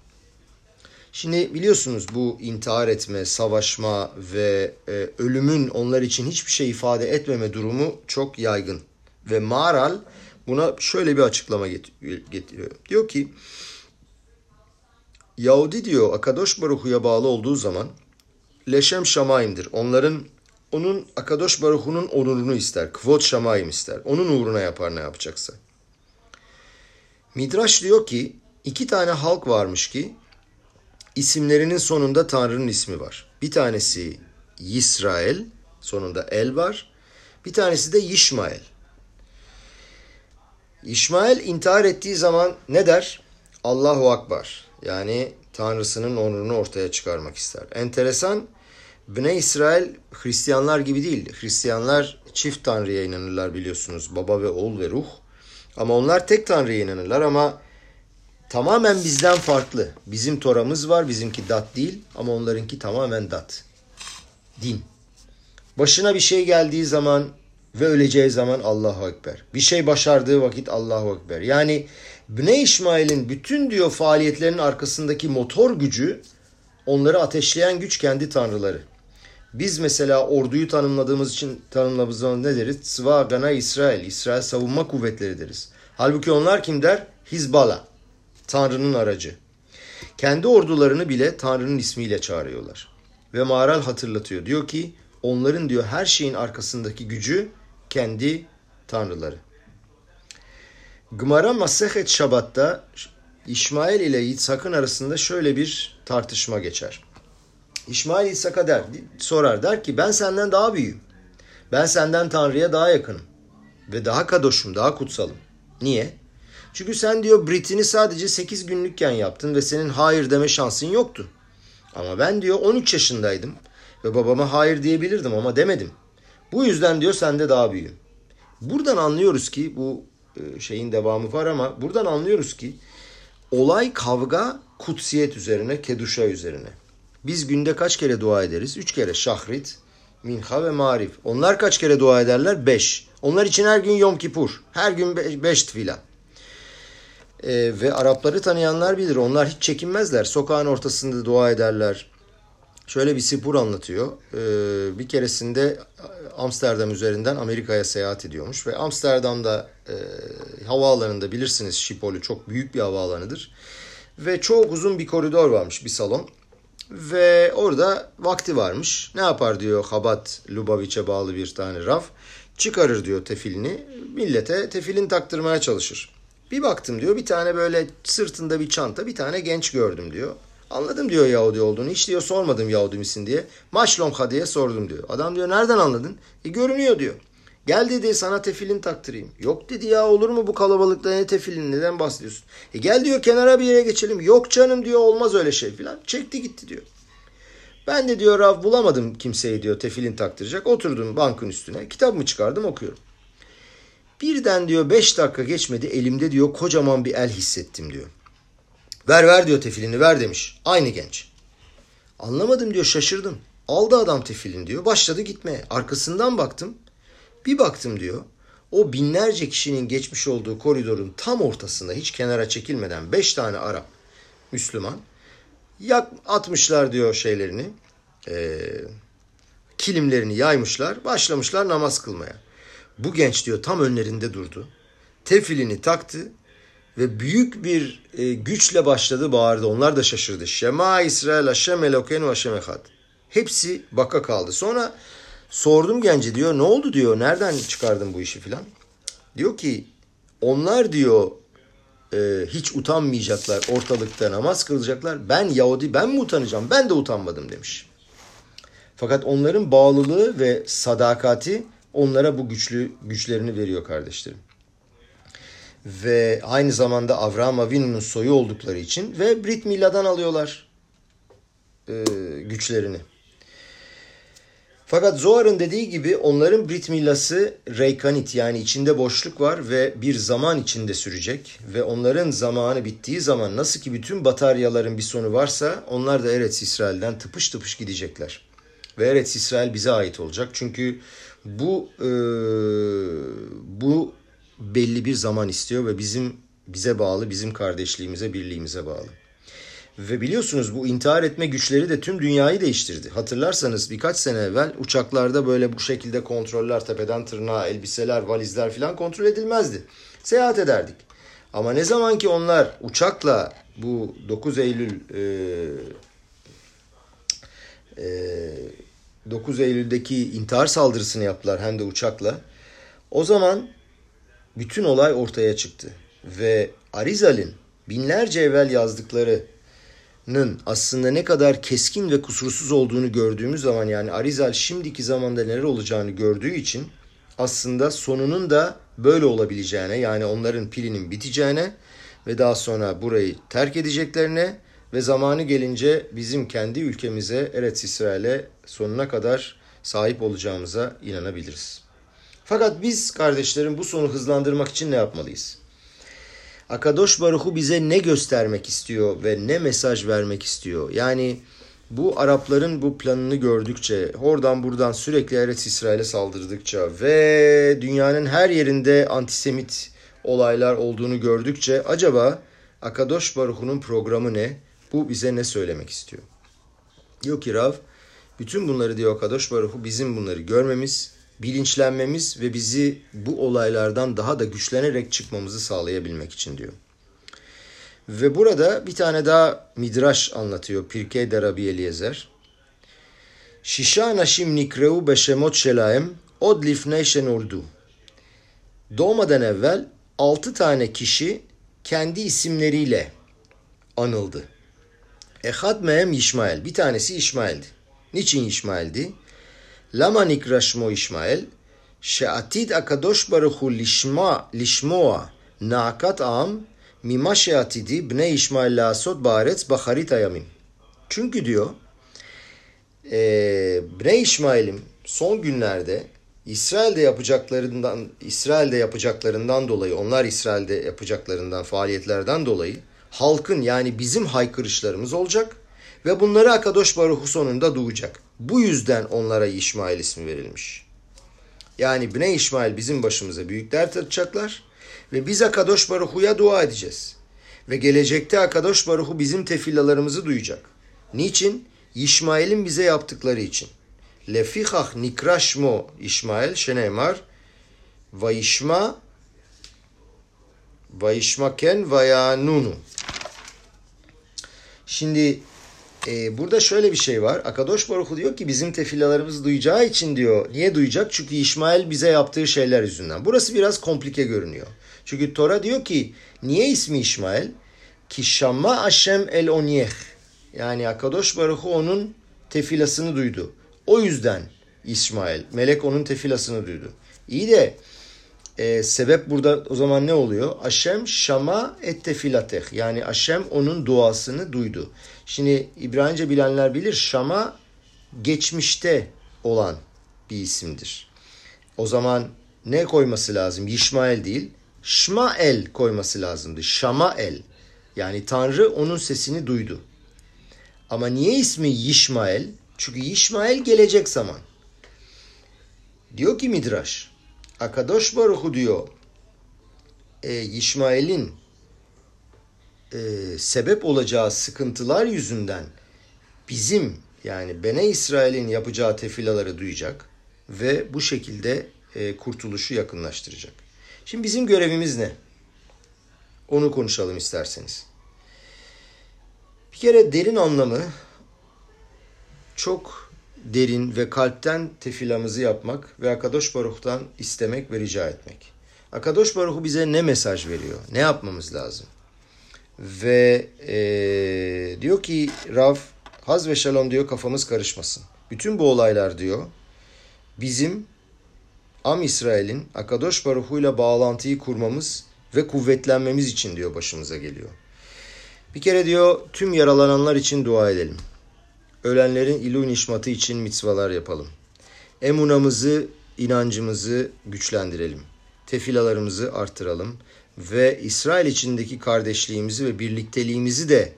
Şimdi biliyorsunuz bu intihar etme, savaşma ve e, ölümün onlar için hiçbir şey ifade etmeme durumu çok yaygın. Ve Maral buna şöyle bir açıklama getiriyor. Diyor ki Yahudi diyor Akadosh Baruhu'ya bağlı olduğu zaman Leşem Şamayim'dir. Onların onun Akadosh Baruhu'nun onurunu ister. Kvot Şamayim ister. Onun uğruna yapar ne yapacaksa. Midraş diyor ki iki tane halk varmış ki isimlerinin sonunda Tanrı'nın ismi var. Bir tanesi İsrail, sonunda el var. Bir tanesi de Yişmael. İşmael intihar ettiği zaman ne der? Allahu Akbar. Yani Tanrısının onurunu ortaya çıkarmak ister. Enteresan, Bne İsrail Hristiyanlar gibi değil. Hristiyanlar çift Tanrı'ya inanırlar biliyorsunuz. Baba ve oğul ve ruh. Ama onlar tek Tanrı'ya inanırlar ama tamamen bizden farklı. Bizim Toramız var, bizimki dat değil ama onlarınki tamamen dat. Din. Başına bir şey geldiği zaman ve öleceği zaman Allahu Ekber. Bir şey başardığı vakit Allahu Ekber. Yani Bne İsmail'in bütün diyor faaliyetlerin arkasındaki motor gücü onları ateşleyen güç kendi tanrıları. Biz mesela orduyu tanımladığımız için tanımladığımız zaman ne deriz? Sıva Gana İsrail, İsrail savunma kuvvetleri deriz. Halbuki onlar kim der? Hizbala, Tanrı'nın aracı. Kendi ordularını bile Tanrı'nın ismiyle çağırıyorlar. Ve Maral hatırlatıyor. Diyor ki onların diyor her şeyin arkasındaki gücü kendi tanrıları. Gmara Masehet Şabat'ta İsmail ile Yitzhak'ın arasında şöyle bir tartışma geçer. İsmail İshak'a der, sorar der ki ben senden daha büyüğüm. Ben senden Tanrı'ya daha yakınım. Ve daha kadoşum, daha kutsalım. Niye? Çünkü sen diyor Brit'ini sadece 8 günlükken yaptın ve senin hayır deme şansın yoktu. Ama ben diyor 13 yaşındaydım ve babama hayır diyebilirdim ama demedim. Bu yüzden diyor sende daha büyüğüm. Buradan anlıyoruz ki bu e, şeyin devamı var ama buradan anlıyoruz ki olay kavga kutsiyet üzerine, keduşa üzerine. Biz günde kaç kere dua ederiz? Üç kere şahrit, minha ve marif. Onlar kaç kere dua ederler? Beş. Onlar için her gün Yom Kipur. Her gün be beş tfila. Ee, ve Arapları tanıyanlar bilir. Onlar hiç çekinmezler. Sokağın ortasında dua ederler. Şöyle bir sipur anlatıyor. Ee, bir keresinde Amsterdam üzerinden Amerika'ya seyahat ediyormuş. Ve Amsterdam'da e, havaalanında bilirsiniz Şipol'ü çok büyük bir havaalanıdır. Ve çok uzun bir koridor varmış bir salon. Ve orada vakti varmış. Ne yapar diyor Habat Lubavitch'e bağlı bir tane raf. Çıkarır diyor tefilini. Millete tefilin taktırmaya çalışır. Bir baktım diyor bir tane böyle sırtında bir çanta bir tane genç gördüm diyor. Anladım diyor Yahudi olduğunu. Hiç diyor sormadım Yahudi misin diye. Maşlomha diye sordum diyor. Adam diyor nereden anladın? E görünüyor diyor. Gel dedi sana tefilin taktırayım. Yok dedi ya olur mu bu kalabalıkta ne tefilin neden bahsediyorsun? E gel diyor kenara bir yere geçelim. Yok canım diyor olmaz öyle şey filan. Çekti gitti diyor. Ben de diyor Rav bulamadım kimseyi diyor tefilin taktıracak. Oturdum bankın üstüne kitabımı çıkardım okuyorum. Birden diyor beş dakika geçmedi elimde diyor kocaman bir el hissettim diyor. Ver ver diyor tefilini ver demiş. Aynı genç. Anlamadım diyor şaşırdım. Aldı adam tefilin diyor. Başladı gitmeye. Arkasından baktım. Bir baktım diyor. O binlerce kişinin geçmiş olduğu koridorun tam ortasında hiç kenara çekilmeden beş tane Arap Müslüman yak atmışlar diyor şeylerini e, kilimlerini yaymışlar başlamışlar namaz kılmaya. Bu genç diyor tam önlerinde durdu. Tefilini taktı ve büyük bir e, güçle başladı bağırdı. Onlar da şaşırdı. Şema İsrail Haşem Elokenu Haşem Echad. Hepsi baka kaldı. Sonra sordum gence diyor ne oldu diyor. Nereden çıkardın bu işi filan. Diyor ki onlar diyor e, hiç utanmayacaklar ortalıkta namaz kılacaklar. Ben Yahudi ben mi utanacağım? Ben de utanmadım demiş. Fakat onların bağlılığı ve sadakati onlara bu güçlü güçlerini veriyor kardeşlerim ve aynı zamanda Avraham Avinu'nun soyu oldukları için ve Brit Mila'dan alıyorlar e, güçlerini. Fakat Zohar'ın dediği gibi onların Brit Milası Reykanit yani içinde boşluk var ve bir zaman içinde sürecek ve onların zamanı bittiği zaman nasıl ki bütün bataryaların bir sonu varsa onlar da Eretz İsrail'den tıpış tıpış gidecekler. Ve Eretz İsrail bize ait olacak. Çünkü bu e, bu belli bir zaman istiyor ve bizim bize bağlı, bizim kardeşliğimize, birliğimize bağlı. Ve biliyorsunuz bu intihar etme güçleri de tüm dünyayı değiştirdi. Hatırlarsanız birkaç sene evvel uçaklarda böyle bu şekilde kontroller tepeden tırnağa, elbiseler, valizler falan kontrol edilmezdi. Seyahat ederdik. Ama ne zaman ki onlar uçakla bu 9 Eylül e, e, 9 Eylül'deki intihar saldırısını yaptılar hem de uçakla. O zaman bütün olay ortaya çıktı. Ve Arizal'in binlerce evvel yazdıklarının aslında ne kadar keskin ve kusursuz olduğunu gördüğümüz zaman yani Arizal şimdiki zamanda neler olacağını gördüğü için aslında sonunun da böyle olabileceğine yani onların pilinin biteceğine ve daha sonra burayı terk edeceklerine ve zamanı gelince bizim kendi ülkemize Eretz İsrail'e sonuna kadar sahip olacağımıza inanabiliriz. Fakat biz kardeşlerim bu sonu hızlandırmak için ne yapmalıyız? Akadosh Baruhu bize ne göstermek istiyor ve ne mesaj vermek istiyor? Yani bu Arapların bu planını gördükçe, oradan buradan sürekli Eretz İsrail'e saldırdıkça ve dünyanın her yerinde antisemit olaylar olduğunu gördükçe acaba Akadosh Baruhu'nun programı ne? Bu bize ne söylemek istiyor? Diyor ki Rav, bütün bunları diyor Akadosh Baruhu bizim bunları görmemiz, bilinçlenmemiz ve bizi bu olaylardan daha da güçlenerek çıkmamızı sağlayabilmek için diyor. Ve burada bir tane daha midraş anlatıyor Pirkei de Rabbi Eliezer. Şişa naşim nikreu beşemot şelaem od lifnei şenoldu. Doğmadan evvel altı tane kişi kendi isimleriyle anıldı. Ehad mehem İşmael. Bir tanesi İşmael'di. Niçin İşmael'di? למה נקרא שמו ישמעאל? שעתיד הקדוש ברוך הוא לשמוע, לשמוע נעקת עם mima şeatidi bne İsmail lasot baretz baharit ayamin. Çünkü diyor e, Bne İsmail'im son günlerde İsrail'de yapacaklarından İsrail'de yapacaklarından dolayı onlar İsrail'de yapacaklarından faaliyetlerden dolayı halkın yani bizim haykırışlarımız olacak ve bunları Akadosh Baruhu sonunda duyacak. Bu yüzden onlara İsmail ismi verilmiş. Yani Bne İsmail bizim başımıza büyük dert açacaklar ve biz Akadosh Baruhu'ya dua edeceğiz. Ve gelecekte Akadosh Baruhu bizim tefillalarımızı duyacak. Niçin? İsmail'in bize yaptıkları için. Lefihah nikraşmo İsmail şenemar vayişma vayişmaken vayanunu. Şimdi e, burada şöyle bir şey var. Akadosh Baruch diyor ki bizim tefillalarımızı duyacağı için diyor. Niye duyacak? Çünkü İsmail bize yaptığı şeyler yüzünden. Burası biraz komplike görünüyor. Çünkü Tora diyor ki niye ismi İsmail? Ki Şamma Aşem El Onyeh. Yani Akadosh Baruch onun tefilasını duydu. O yüzden İsmail. Melek onun tefilasını duydu. İyi de e, sebep burada o zaman ne oluyor? Aşem şama et tefilateh. Yani Aşem onun duasını duydu. Şimdi İbranice bilenler bilir şama geçmişte olan bir isimdir. O zaman ne koyması lazım? Yişmael değil. Şmael koyması lazımdı. Şamael. Yani Tanrı onun sesini duydu. Ama niye ismi Yişmael? Çünkü Yişmael gelecek zaman. Diyor ki Midrash, Akadosh Baruhu diyor, e, Yişmael'in e, sebep olacağı sıkıntılar yüzünden bizim yani Bene İsrail'in yapacağı tefilaları duyacak ve bu şekilde e, kurtuluşu yakınlaştıracak. Şimdi bizim görevimiz ne? Onu konuşalım isterseniz. Bir kere derin anlamı çok derin ve kalpten tefilamızı yapmak ve Akadosh Baruch'tan istemek ve rica etmek. Akadosh Baruch bize ne mesaj veriyor? Ne yapmamız lazım? Ve e, diyor ki Rav Haz ve Shalom diyor kafamız karışmasın. Bütün bu olaylar diyor bizim Am İsrail'in Akadosh Baruhu ile bağlantıyı kurmamız ve kuvvetlenmemiz için diyor başımıza geliyor. Bir kere diyor tüm yaralananlar için dua edelim. Ölenlerin ilu nişmatı için mitzvalar yapalım. Emunamızı, inancımızı güçlendirelim. Tefilalarımızı arttıralım. Ve İsrail içindeki kardeşliğimizi ve birlikteliğimizi de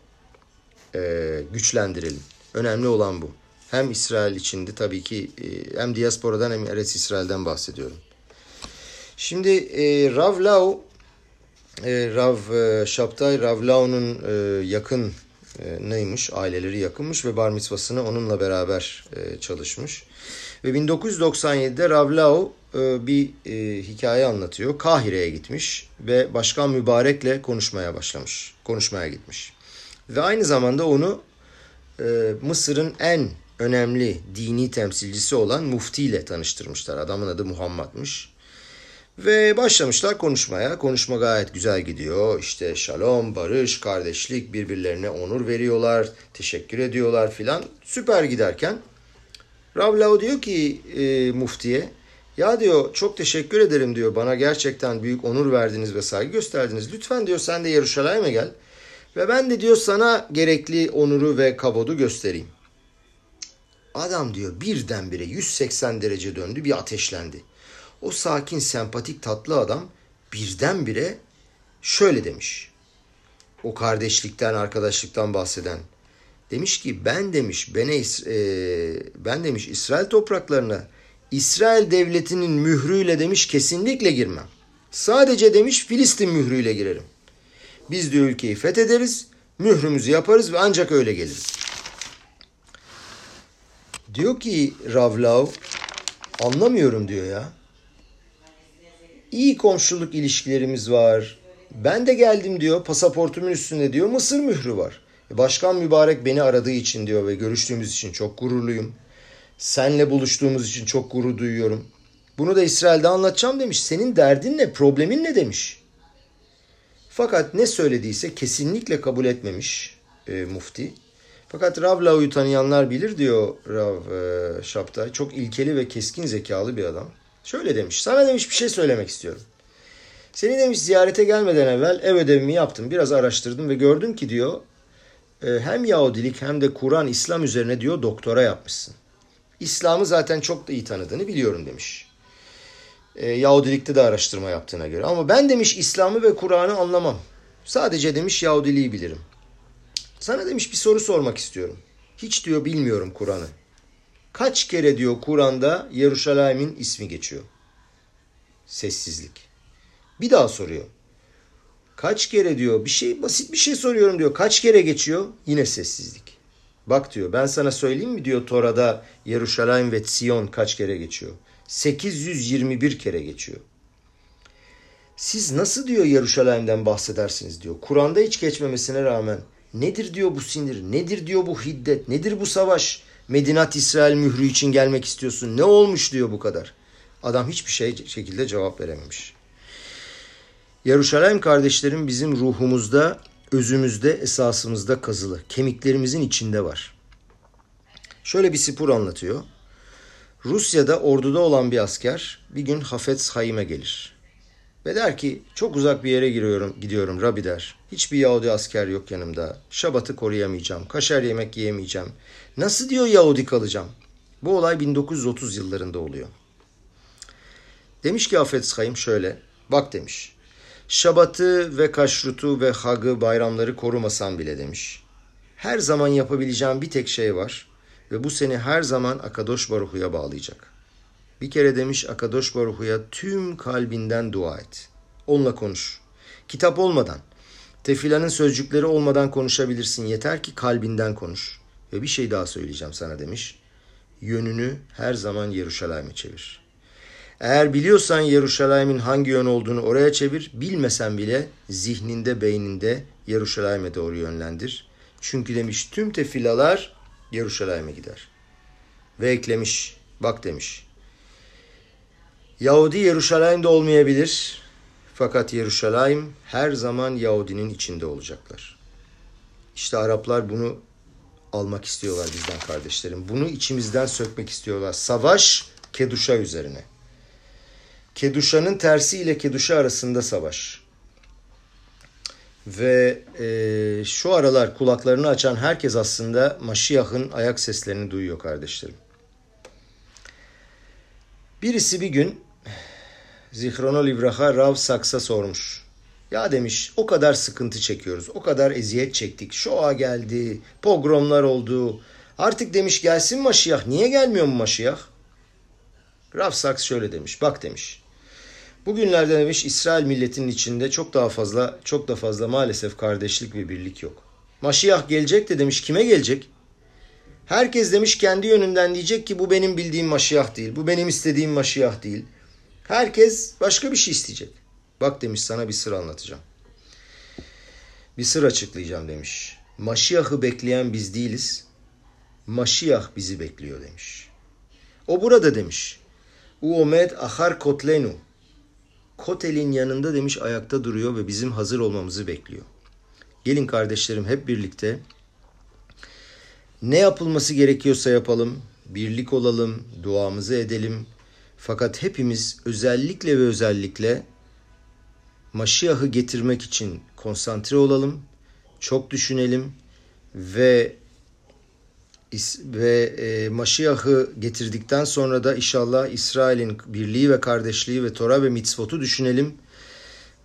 e, güçlendirelim. Önemli olan bu. Hem İsrail içinde tabii ki e, hem diasporadan hem Eretz İsrail'den bahsediyorum. Şimdi e, Rav Lau, e, Rav e, Şaptay, Rav Lau'nun e, yakın e, neymiş? Aileleri yakınmış ve bar mitzvasını onunla beraber e, çalışmış. Ve 1997'de Ravlao e, bir e, hikaye anlatıyor. Kahire'ye gitmiş ve Başkan Mübarek'le konuşmaya başlamış. Konuşmaya gitmiş. Ve aynı zamanda onu e, Mısır'ın en önemli dini temsilcisi olan Mufti ile tanıştırmışlar. Adamın adı Muhammed'miş. Ve başlamışlar konuşmaya. Konuşma gayet güzel gidiyor. İşte şalom, barış, kardeşlik birbirlerine onur veriyorlar. Teşekkür ediyorlar filan. Süper giderken Rav diyor ki e, muftiye ya diyor çok teşekkür ederim diyor. Bana gerçekten büyük onur verdiniz ve saygı gösterdiniz. Lütfen diyor sen de Yeruşalayim'e gel. Ve ben de diyor sana gerekli onuru ve kavodu göstereyim. Adam diyor birdenbire 180 derece döndü bir ateşlendi. O sakin, sempatik, tatlı adam birdenbire şöyle demiş. O kardeşlikten, arkadaşlıktan bahseden. Demiş ki ben demiş bene, e, ben demiş İsrail topraklarına İsrail devletinin mührüyle demiş kesinlikle girmem. Sadece demiş Filistin mührüyle girerim. Biz de ülkeyi fethederiz, mührümüzü yaparız ve ancak öyle geliriz. Diyor ki Ravlav, anlamıyorum diyor ya iyi komşuluk ilişkilerimiz var. Ben de geldim diyor pasaportumun üstünde diyor Mısır mührü var. E, başkan mübarek beni aradığı için diyor ve görüştüğümüz için çok gururluyum. Senle buluştuğumuz için çok gurur duyuyorum. Bunu da İsrail'de anlatacağım demiş. Senin derdin ne, problemin ne demiş. Fakat ne söylediyse kesinlikle kabul etmemiş e, mufti. Fakat Rav Lau'yu tanıyanlar bilir diyor Rav e, Şaptay. Çok ilkeli ve keskin zekalı bir adam. Şöyle demiş. Sana demiş bir şey söylemek istiyorum. Seni demiş ziyarete gelmeden evvel ev ödevimi yaptım. Biraz araştırdım ve gördüm ki diyor hem Yahudilik hem de Kur'an İslam üzerine diyor doktora yapmışsın. İslam'ı zaten çok da iyi tanıdığını biliyorum demiş. E, Yahudilikte de araştırma yaptığına göre. Ama ben demiş İslam'ı ve Kur'an'ı anlamam. Sadece demiş Yahudiliği bilirim. Sana demiş bir soru sormak istiyorum. Hiç diyor bilmiyorum Kur'an'ı. Kaç kere diyor Kur'an'da Yeruşalayim'in ismi geçiyor? Sessizlik. Bir daha soruyor. Kaç kere diyor bir şey basit bir şey soruyorum diyor. Kaç kere geçiyor? Yine sessizlik. Bak diyor ben sana söyleyeyim mi diyor Tora'da Yeruşalayim ve Sion kaç kere geçiyor? 821 kere geçiyor. Siz nasıl diyor Yeruşalayim'den bahsedersiniz diyor. Kur'an'da hiç geçmemesine rağmen nedir diyor bu sinir, nedir diyor bu hiddet, nedir bu savaş? Medinat İsrail mührü için gelmek istiyorsun. Ne olmuş diyor bu kadar. Adam hiçbir şey şekilde cevap verememiş. Yeruşalayim kardeşlerim bizim ruhumuzda, özümüzde, esasımızda kazılı. Kemiklerimizin içinde var. Şöyle bir spor anlatıyor. Rusya'da orduda olan bir asker bir gün Hafez Haim'e gelir. Ve der ki çok uzak bir yere giriyorum, gidiyorum Rabbi der. Hiçbir Yahudi asker yok yanımda. Şabatı koruyamayacağım. Kaşar yemek yiyemeyeceğim. Nasıl diyor Yahudi kalacağım? Bu olay 1930 yıllarında oluyor. Demiş ki Hafez Haim şöyle. Bak demiş. Şabatı ve kaşrutu ve hagı bayramları korumasan bile demiş. Her zaman yapabileceğim bir tek şey var ve bu seni her zaman Akadosh Baruhu'ya bağlayacak. Bir kere demiş Akadosh Baruhu'ya tüm kalbinden dua et. Onunla konuş. Kitap olmadan, tefilanın sözcükleri olmadan konuşabilirsin. Yeter ki kalbinden konuş. Ve bir şey daha söyleyeceğim sana demiş. Yönünü her zaman Yeruşalayim'e çevir. Eğer biliyorsan Yeruşalayim'in hangi yön olduğunu oraya çevir. Bilmesen bile zihninde, beyninde Yeruşalayim'e doğru yönlendir. Çünkü demiş tüm tefilalar Yeruşalayim'e gider. Ve eklemiş, bak demiş. Yahudi Yeruşalayim'de olmayabilir. Fakat Yeruşalayim her zaman Yahudinin içinde olacaklar. İşte Araplar bunu almak istiyorlar bizden kardeşlerim. Bunu içimizden sökmek istiyorlar. Savaş Keduşa üzerine. Keduşa'nın tersi ile Keduşa arasında savaş. Ve e, şu aralar kulaklarını açan herkes aslında Maşiyah'ın ayak seslerini duyuyor kardeşlerim. Birisi bir gün Zihrono Livraha Rav Saks'a sormuş. Ya demiş o kadar sıkıntı çekiyoruz, o kadar eziyet çektik. Şoa geldi, pogromlar oldu. Artık demiş gelsin Maşiyah. Niye gelmiyor mu Maşiyah? Rav Saks şöyle demiş. Bak demiş. Bugünlerde demiş İsrail milletinin içinde çok daha fazla çok da fazla maalesef kardeşlik ve birlik yok. Maşiyah gelecek de demiş kime gelecek? Herkes demiş kendi yönünden diyecek ki bu benim bildiğim Maşiyah değil. Bu benim istediğim Maşiyah değil. Herkes başka bir şey isteyecek. Bak demiş sana bir sır anlatacağım. Bir sır açıklayacağım demiş. Maşiyah'ı bekleyen biz değiliz. Maşiyah bizi bekliyor demiş. O burada demiş. Uomed ahar kotlenu. Kotel'in yanında demiş ayakta duruyor ve bizim hazır olmamızı bekliyor. Gelin kardeşlerim hep birlikte ne yapılması gerekiyorsa yapalım, birlik olalım, duamızı edelim. Fakat hepimiz özellikle ve özellikle Maşiyah'ı getirmek için konsantre olalım, çok düşünelim ve ve e, Maşiyah'ı getirdikten sonra da inşallah İsrail'in birliği ve kardeşliği ve Tora ve mitzvotu düşünelim.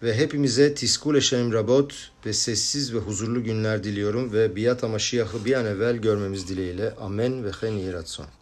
Ve hepimize tiskul eşenim rabot ve sessiz ve huzurlu günler diliyorum ve Biyata Maşiyah'ı bir an evvel görmemiz dileğiyle. Amen ve hen yiratson.